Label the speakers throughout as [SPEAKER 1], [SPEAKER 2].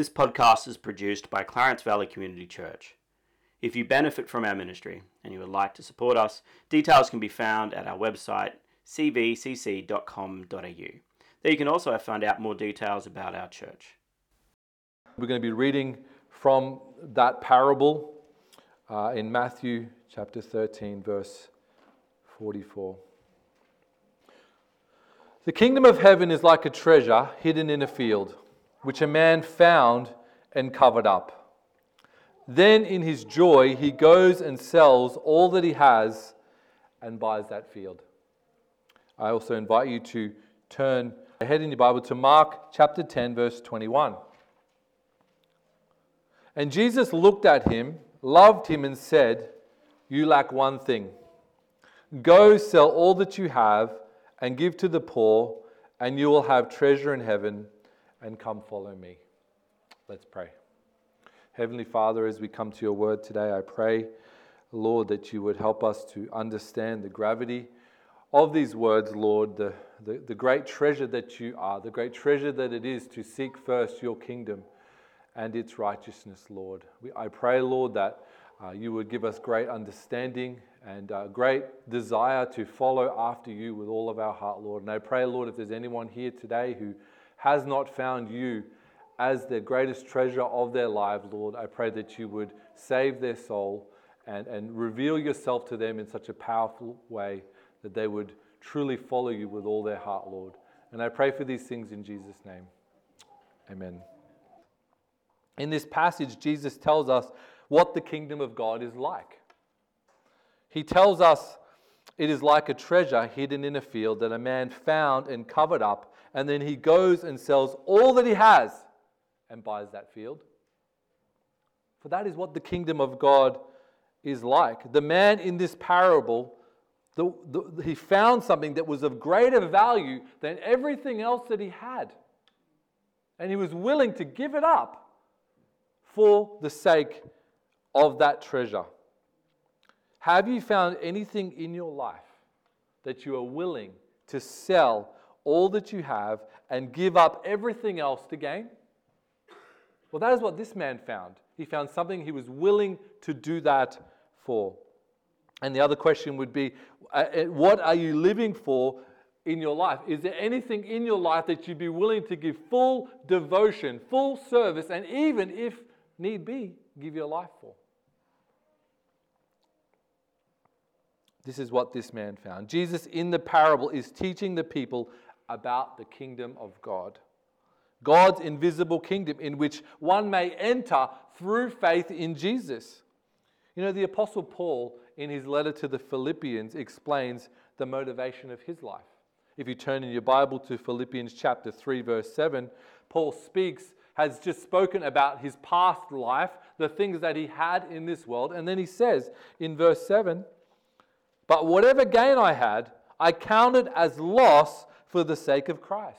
[SPEAKER 1] This podcast is produced by Clarence Valley Community Church. If you benefit from our ministry and you would like to support us, details can be found at our website cvcc.com.au. There you can also find out more details about our church.
[SPEAKER 2] We're going to be reading from that parable uh, in Matthew chapter 13, verse 44. The kingdom of heaven is like a treasure hidden in a field, which a man found and covered up. Then, in his joy, he goes and sells all that he has and buys that field. I also invite you to turn ahead in your Bible to Mark chapter 10, verse 21. And Jesus looked at him, loved him, and said, You lack one thing. Go sell all that you have and give to the poor, and you will have treasure in heaven, and come follow me. Let's pray. Heavenly Father, as we come to your word today, I pray, Lord, that you would help us to understand the gravity of these words, Lord, the, the, the great treasure that you are, the great treasure that it is to seek first your kingdom and its righteousness, Lord. We, I pray, Lord, that uh, you would give us great understanding and uh, great desire to follow after you with all of our heart, Lord. And I pray, Lord, if there's anyone here today who has not found you as the greatest treasure of their lives, Lord, I pray that you would save their soul and, and reveal yourself to them in such a powerful way that they would truly follow you with all their heart, Lord. And I pray for these things in Jesus' name. Amen. In this passage, Jesus tells us what the kingdom of God is like. He tells us it is like a treasure hidden in a field that a man found and covered up, and then he goes and sells all that he has and buys that field. For that is what the kingdom of God is like. The man in this parable, the, the, he found something that was of greater value than everything else that he had. And he was willing to give it up for the sake of that treasure. Have you found anything in your life that you are willing to sell all that you have and give up everything else to gain? Well, that is what this man found. He found something he was willing to do that for. And the other question would be uh, uh, what are you living for in your life? Is there anything in your life that you'd be willing to give full devotion, full service, and even if need be, give your life for? This is what this man found. Jesus, in the parable, is teaching the people about the kingdom of God. God's invisible kingdom in which one may enter through faith in Jesus. You know, the Apostle Paul, in his letter to the Philippians, explains the motivation of his life. If you turn in your Bible to Philippians chapter 3, verse 7, Paul speaks, has just spoken about his past life, the things that he had in this world. And then he says in verse 7, but whatever gain I had, I counted as loss for the sake of Christ.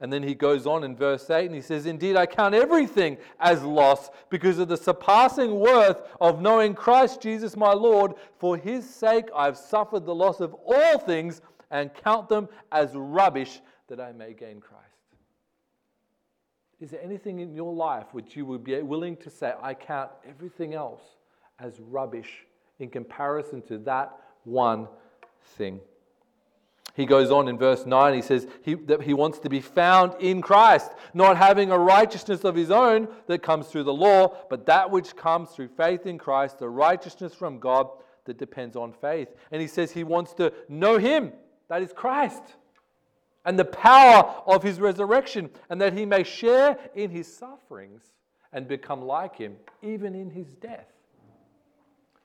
[SPEAKER 2] And then he goes on in verse 8 and he says, Indeed, I count everything as loss because of the surpassing worth of knowing Christ Jesus my Lord. For his sake I've suffered the loss of all things and count them as rubbish that I may gain Christ. Is there anything in your life which you would be willing to say, I count everything else as rubbish in comparison to that one thing. He goes on in verse 9, he says he, that he wants to be found in Christ, not having a righteousness of his own that comes through the law, but that which comes through faith in Christ, the righteousness from God that depends on faith. And he says he wants to know him, that is Christ, and the power of his resurrection, and that he may share in his sufferings and become like him, even in his death.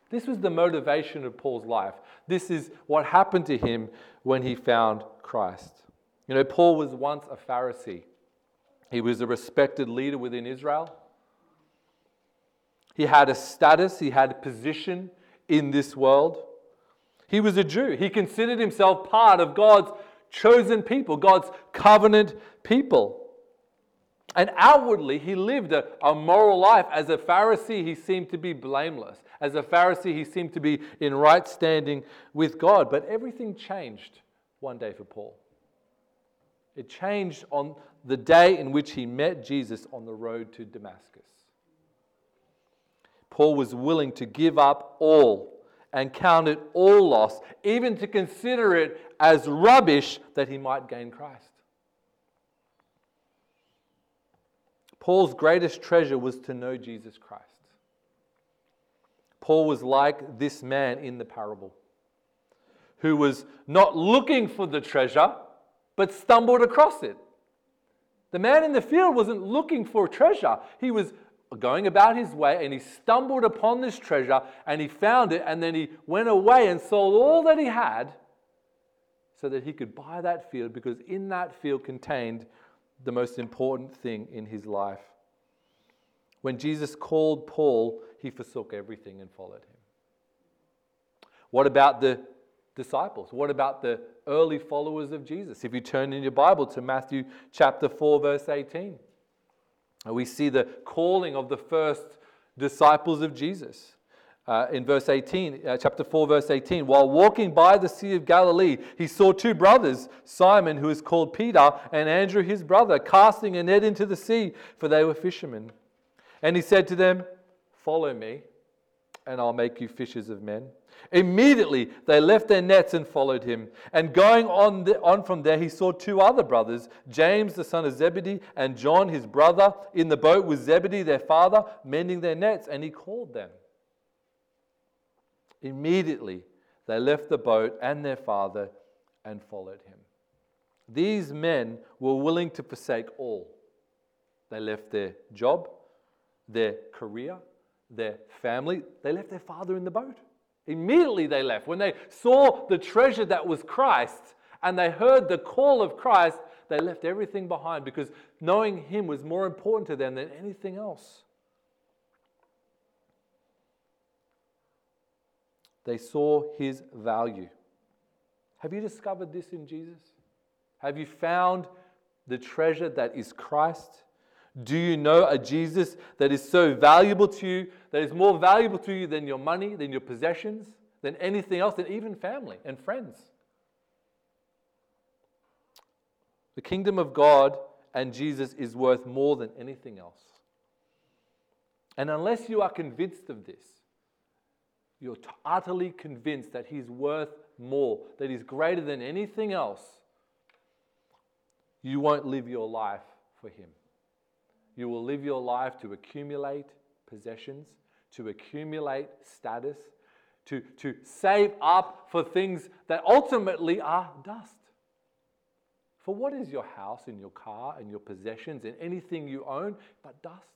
[SPEAKER 2] This was the motivation of Paul's life. This is what happened to him when he found Christ. You know, Paul was once a Pharisee, he was a respected leader within Israel. He had a status, he had a position in this world. He was a Jew. He considered himself part of God's chosen people, God's covenant people. And outwardly, he lived a, a, moral life. As a Pharisee, he seemed to be blameless. As a Pharisee, he seemed to be in right standing with God. But everything changed one day for Paul. It changed on the day in which he met Jesus on the road to Damascus. Paul was willing to give up all and count it all loss, even to consider it as rubbish that he might gain Christ. Paul's greatest treasure was to know Jesus Christ. Paul was like this man in the parable who was not looking for the treasure, but stumbled across it. The man in the field wasn't looking for treasure. He was going about his way and he stumbled upon this treasure and he found it and then he went away and sold all that he had so that he could buy that field because in that field contained the most important thing in his life. When Jesus called Paul, he forsook everything and followed him. What about the disciples? What about the early followers of Jesus? If you turn in your Bible to Matthew chapter 4, verse 18, we see the calling of the first disciples of Jesus. Uh, in verse 18, uh, chapter 4, verse 18, while walking by the Sea of Galilee, he saw two brothers, Simon, who is called Peter, and Andrew, his brother, casting a net into the sea, for they were fishermen. And he said to them, Follow me, and I'll make you fishers of men. Immediately they left their nets and followed him. And going on, the, on from there, he saw two other brothers, James the son of Zebedee, and John his brother, in the boat with Zebedee their father, mending their nets, and he called them. Immediately they left the boat and their father and followed him. These men were willing to forsake all. They left their job, their career, their family. They left their father in the boat. Immediately they left. When they saw the treasure that was Christ and they heard the call of Christ, they left everything behind because knowing Him was more important to them than anything else. They saw His value. Have you discovered this in Jesus? Have you found the treasure that is Christ? Do you know a Jesus that is so valuable to you, that is more valuable to you than your money, than your possessions, than anything else, than even family and friends? The kingdom of God and Jesus is worth more than anything else. And unless you are convinced of this, you're utterly convinced that He's worth more, that He's greater than anything else, you won't live your life for Him. You will live your life to accumulate possessions, to accumulate status, to, to save up for things that ultimately are dust. For what is your house and your car and your possessions and anything you own but dust?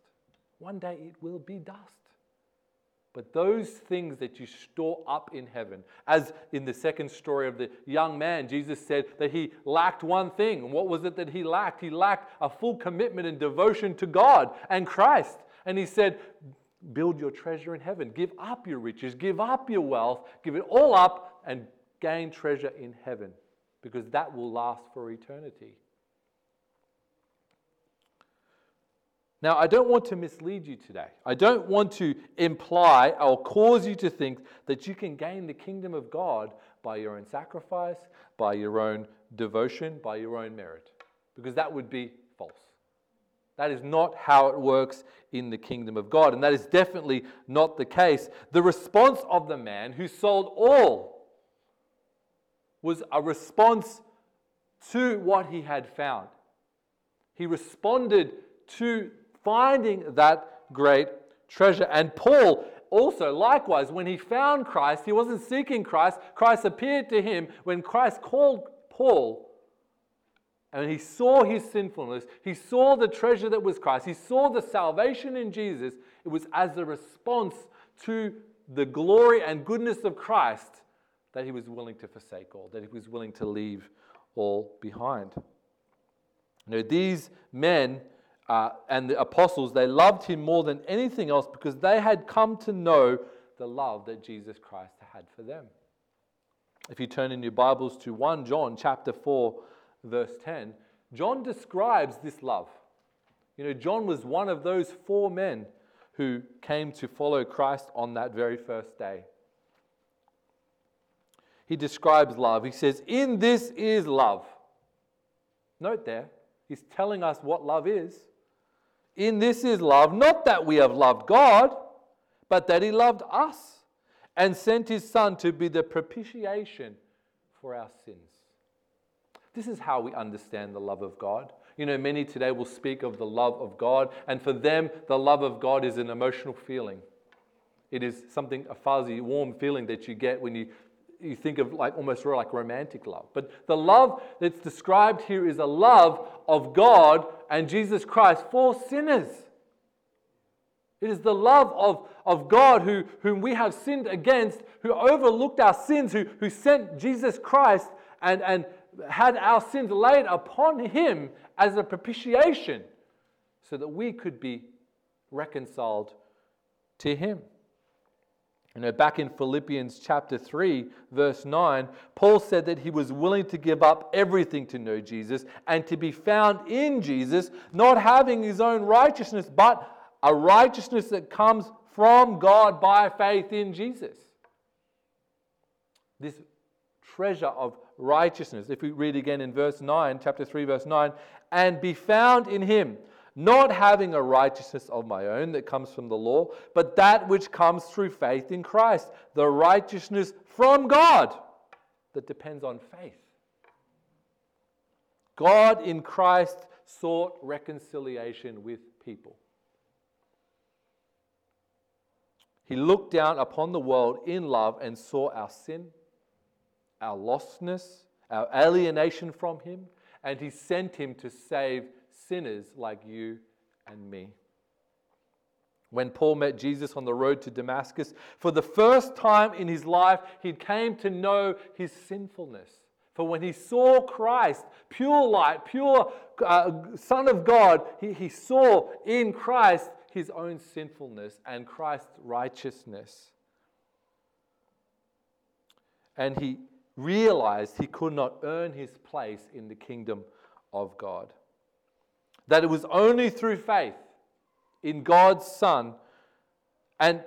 [SPEAKER 2] One day it will be dust. But those things that you store up in heaven, as in the second story of the young man, Jesus said that he lacked one thing. And what was it that he lacked? He lacked a full commitment and devotion to God and Christ. And he said, Build your treasure in heaven. Give up your riches, give up your wealth, give it all up, and gain treasure in heaven, because that will last for eternity. Now, I don't want to mislead you today. I don't want to imply or cause you to think that you can gain the kingdom of God by your own sacrifice, by your own devotion, by your own merit, because that would be false. That is not how it works in the kingdom of God, and that is definitely not the case. The response of the man who sold all was a response to what he had found. He responded to finding that great treasure. And Paul also, likewise, when he found Christ, he wasn't seeking Christ. Christ appeared to him. When Christ called Paul, and he saw his sinfulness, he saw the treasure that was Christ, he saw the salvation in Jesus. It was as a response to the glory and goodness of Christ that he was willing to forsake all, that he was willing to leave all behind. Now, these men uh, and the apostles, they loved him more than anything else because they had come to know the love that Jesus Christ had for them. If you turn in your Bibles to 1 John chapter 4, verse 10, John describes this love. You know, John was one of those four men who came to follow Christ on that very first day. He describes love. He says, In this is love Note there, he's telling us what love is. In this is love, not that we have loved God, but that he loved us and sent his Son to be the propitiation for our sins. This is how we understand the love of God. You know, many today will speak of the love of God, and for them, the love of God is an emotional feeling. It is something, a fuzzy, warm feeling that you get when you, you think of like almost like romantic love. But the love that's described here is a love of God and Jesus Christ for sinners. It is the love of, of God who, whom we have sinned against, who overlooked our sins, who, who sent Jesus Christ and, and had our sins laid upon him as a propitiation so that we could be reconciled to him. You know, back in Philippians chapter 3, verse 9, Paul said that he was willing to give up everything to know Jesus and to be found in Jesus, not having his own righteousness, but a righteousness that comes from God by faith in Jesus. This treasure of righteousness. If we read again in verse 9, chapter 3, verse 9, and be found in him, not having a righteousness of my own that comes from the law, but that which comes through faith in Christ, the righteousness from God that depends on faith. God in Christ sought reconciliation with people. He looked down upon the world in love and saw our sin, our lostness, our alienation from Him, and He sent Him to save sinners like you and me. When Paul met Jesus on the road to Damascus, for the first time in his life, he came to know his sinfulness. For when he saw Christ, pure light, pure uh, Son of God, he, he saw in Christ his own sinfulness and Christ's righteousness. And he realized he could not earn his place in the kingdom of God. That it was only through faith in God's Son and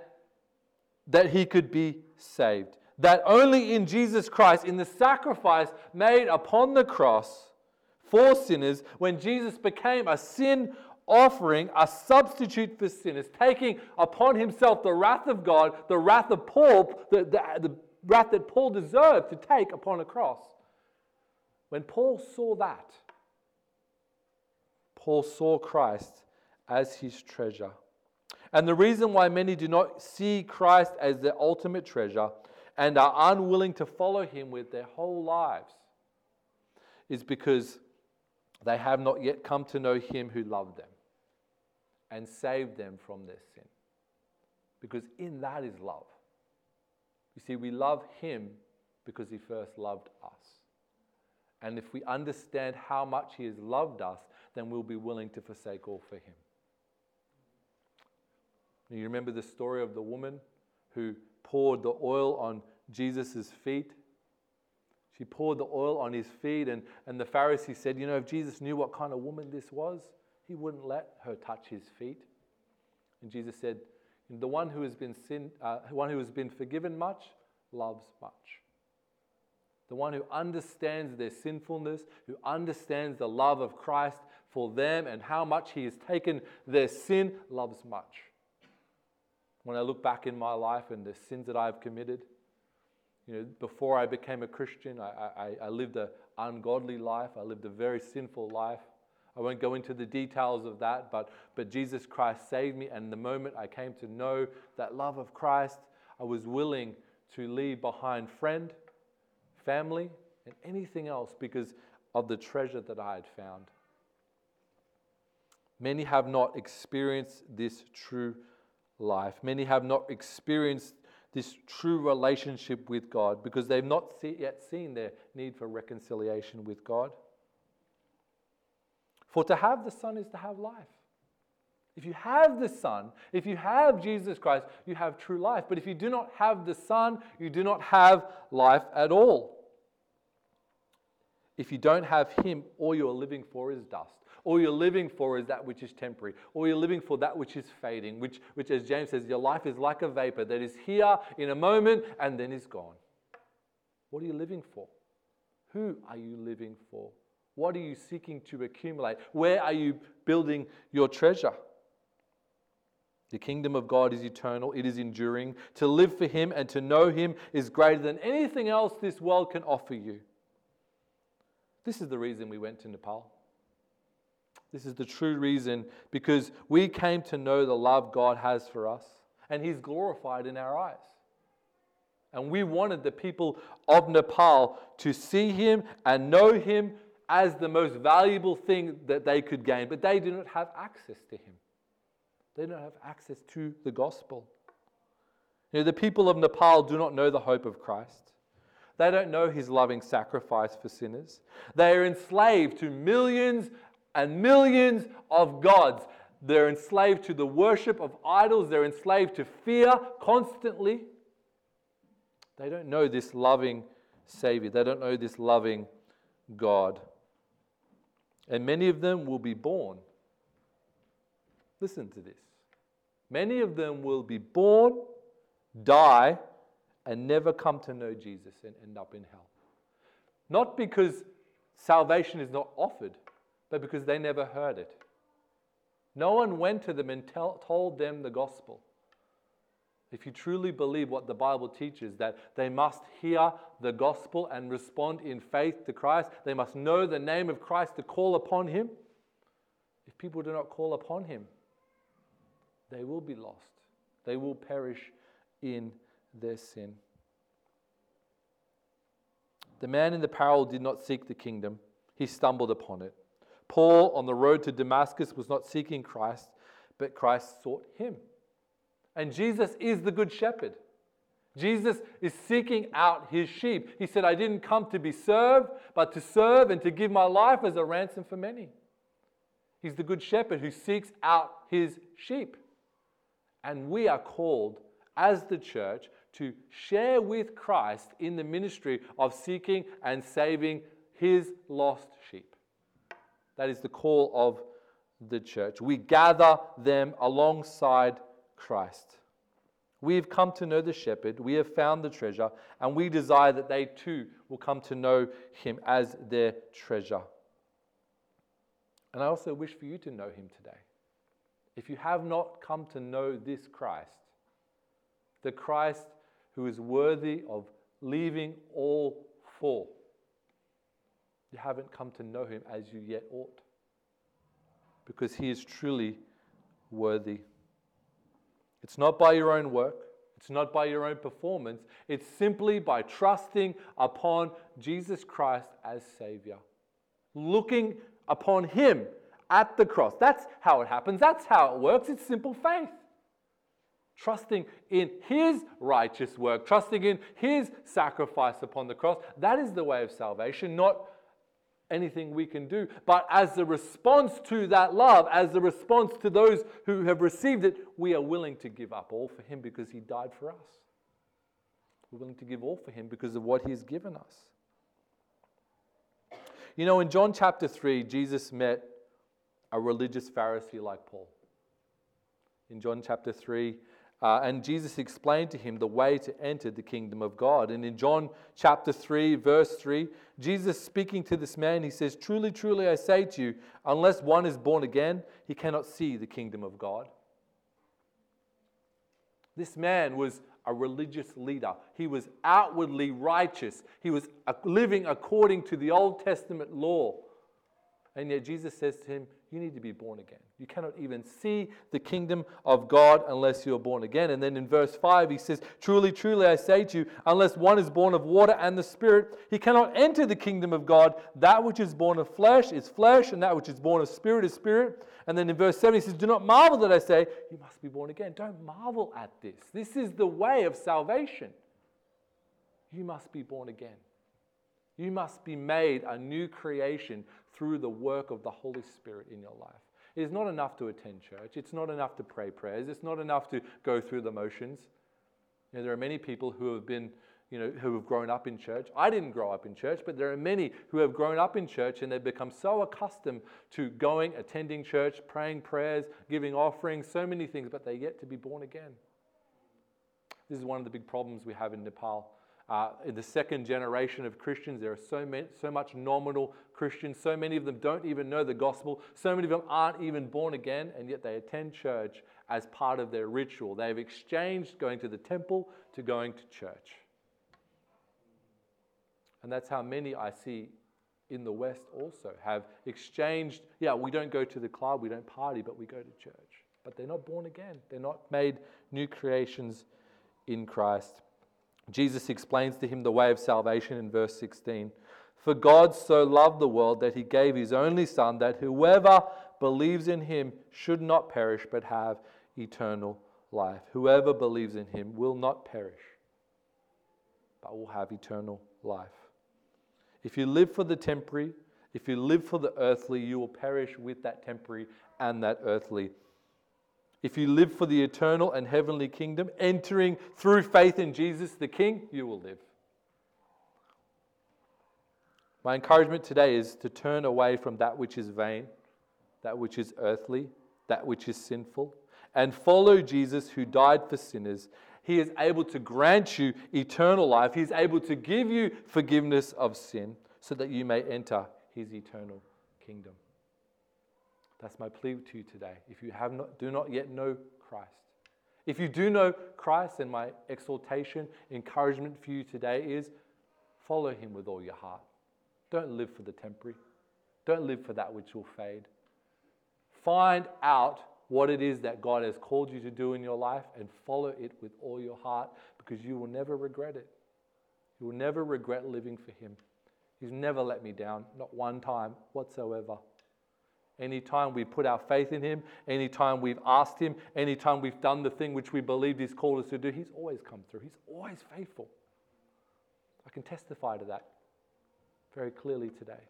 [SPEAKER 2] that he could be saved. That only in Jesus Christ, in the sacrifice made upon the cross for sinners, when Jesus became a sin offering, a substitute for sinners, taking upon himself the wrath of God, the wrath of Paul, the, the, the wrath that Paul deserved to take upon a cross. When Paul saw that, Paul saw Christ as his treasure. And the reason why many do not see Christ as their ultimate treasure and are unwilling to follow him with their whole lives is because they have not yet come to know him who loved them and saved them from their sin. Because in that is love. You see, we love him because he first loved us. And if we understand how much he has loved us, then we'll be willing to forsake all for him. You remember the story of the woman who poured the oil on Jesus' feet? She poured the oil on his feet, and, and the Pharisee said, You know, if Jesus knew what kind of woman this was, he wouldn't let her touch his feet. And Jesus said, The one who has been, sin, uh, one who has been forgiven much loves much. The one who understands their sinfulness, who understands the love of Christ for them and how much He has taken their sin, loves much. When I look back in my life and the sins that I've committed, you know, before I became a Christian, I, I, I lived an ungodly life. I lived a very sinful life. I won't go into the details of that, but, but Jesus Christ saved me. And the moment I came to know that love of Christ, I was willing to leave behind friend, family, and anything else because of the treasure that I had found. Many have not experienced this true life. Many have not experienced this true relationship with God because they've not yet seen their need for reconciliation with God. For to have the Son is to have life. If you have the Son, if you have Jesus Christ, you have true life. But if you do not have the Son, you do not have life at all. If you don't have Him, all you are living for is dust. All you're living for is that which is temporary. All you're living for that which is fading, which, which as James says, your life is like a vapor that is here in a moment and then is gone. What are you living for? Who are you living for? What are you seeking to accumulate? Where are you building your treasure? The kingdom of God is eternal, it is enduring. To live for Him and to know Him is greater than anything else this world can offer you. This is the reason we went to Nepal. This is the true reason because we came to know the love God has for us and He's glorified in our eyes. And we wanted the people of Nepal to see Him and know Him as the most valuable thing that they could gain, but they didn't have access to Him. They don't have access to the gospel. You know, the people of Nepal do not know the hope of Christ. They don't know his loving sacrifice for sinners. They are enslaved to millions and millions of gods. They're enslaved to the worship of idols. They're enslaved to fear constantly. They don't know this loving Savior. They don't know this loving God. And many of them will be born. Listen to this. Many of them will be born, die, and never come to know Jesus and end up in hell. Not because salvation is not offered, but because they never heard it. No one went to them and tell, told them the gospel. If you truly believe what the Bible teaches, that they must hear the gospel and respond in faith to Christ, they must know the name of Christ to call upon Him. If people do not call upon Him, they will be lost. They will perish in their sin. The man in the parable did not seek the kingdom, he stumbled upon it. Paul, on the road to Damascus, was not seeking Christ, but Christ sought him. And Jesus is the good shepherd. Jesus is seeking out his sheep. He said, I didn't come to be served, but to serve and to give my life as a ransom for many. He's the good shepherd who seeks out his sheep. And we are called as the church to share with Christ in the ministry of seeking and saving his lost sheep. That is the call of the church. We gather them alongside Christ. We have come to know the shepherd, we have found the treasure, and we desire that they too will come to know him as their treasure. And I also wish for you to know him today if you have not come to know this Christ, the Christ who is worthy of leaving all for, you haven't come to know him as you yet ought. Because he is truly worthy. It's not by your own work, it's not by your own performance, it's simply by trusting upon Jesus Christ as Savior. Looking upon him at the cross. That's how it happens. That's how it works. It's simple faith. Trusting in His righteous work, trusting in His sacrifice upon the cross. That is the way of salvation, not anything we can do. But as a response to that love, as a response to those who have received it, we are willing to give up all for Him because He died for us. We're willing to give all for Him because of what He's given us. You know, in John chapter 3, Jesus met a religious Pharisee like Paul. In John chapter 3, uh, and Jesus explained to him the way to enter the kingdom of God. And in John chapter 3, verse 3, Jesus speaking to this man, he says, Truly, truly, I say to you, unless one is born again, he cannot see the kingdom of God. This man was a religious leader. He was outwardly righteous. He was living according to the Old Testament law. And yet Jesus says to him, You need to be born again. You cannot even see the kingdom of God unless you're born again. And then in verse 5, he says, Truly, truly, I say to you, unless one is born of water and the Spirit, he cannot enter the kingdom of God. That which is born of flesh is flesh, and that which is born of spirit is spirit. And then in verse 7, he says, Do not marvel that I say, You must be born again. Don't marvel at this. This is the way of salvation. You must be born again. You must be made a new creation through the work of the Holy Spirit in your life. It is not enough to attend church. It's not enough to pray prayers. It's not enough to go through the motions. You know, there are many people who have been, you know, who have grown up in church. I didn't grow up in church, but there are many who have grown up in church and they've become so accustomed to going, attending church, praying prayers, giving offerings, so many things, but they're yet to be born again. This is one of the big problems we have in Nepal. Uh, in the second generation of Christians, there are so, many, so much nominal Christians. So many of them don't even know the gospel. So many of them aren't even born again, and yet they attend church as part of their ritual. They've exchanged going to the temple to going to church. And that's how many I see in the West also have exchanged. Yeah, we don't go to the club, we don't party, but we go to church. But they're not born again, they're not made new creations in Christ. Jesus explains to him the way of salvation in verse 16. For God so loved the world that he gave his only Son, that whoever believes in him should not perish but have eternal life. Whoever believes in him will not perish, but will have eternal life. If you live for the temporary, if you live for the earthly, you will perish with that temporary and that earthly. If you live for the eternal and heavenly kingdom, entering through faith in Jesus the King, you will live. My encouragement today is to turn away from that which is vain, that which is earthly, that which is sinful, and follow Jesus who died for sinners. He is able to grant you eternal life. He is able to give you forgiveness of sin so that you may enter his eternal kingdom. That's my plea to you today. If you have not, do not yet know Christ, if you do know Christ, then my exhortation, encouragement for you today is follow him with all your heart. Don't live for the temporary, don't live for that which will fade. Find out what it is that God has called you to do in your life and follow it with all your heart because you will never regret it. You will never regret living for Him. He's never let me down, not one time whatsoever. Anytime we put our faith in Him, anytime we've asked Him, anytime we've done the thing which we believed He's called us to do, He's always come through. He's always faithful. I can testify to that very clearly today.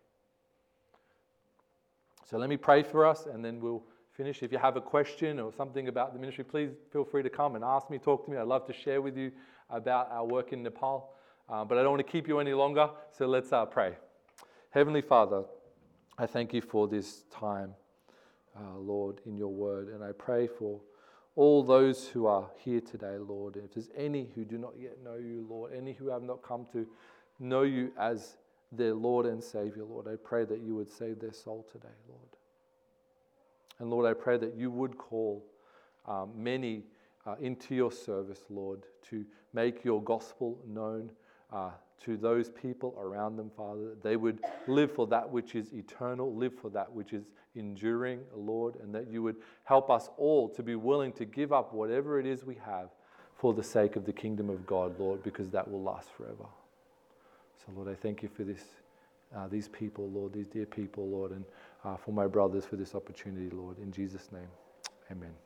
[SPEAKER 2] So let me pray for us and then we'll finish. If you have a question or something about the ministry, please feel free to come and ask me, talk to me. I'd love to share with you about our work in Nepal. Uh, but I don't want to keep you any longer, so let's uh, pray. Heavenly Father, I thank you for this time, uh, Lord, in your word. And I pray for all those who are here today, Lord. If there's any who do not yet know you, Lord, any who have not come to know you as their Lord and Savior, Lord, I pray that you would save their soul today, Lord. And Lord, I pray that you would call um, many uh, into your service, Lord, to make your gospel known uh, to those people around them, Father. That they would live for that which is eternal, live for that which is enduring, Lord, and that you would help us all to be willing to give up whatever it is we have for the sake of the kingdom of God, Lord, because that will last forever. So, Lord, I thank you for this, uh, these people, Lord, these dear people, Lord, and uh, for my brothers for this opportunity, Lord. In Jesus' name, amen.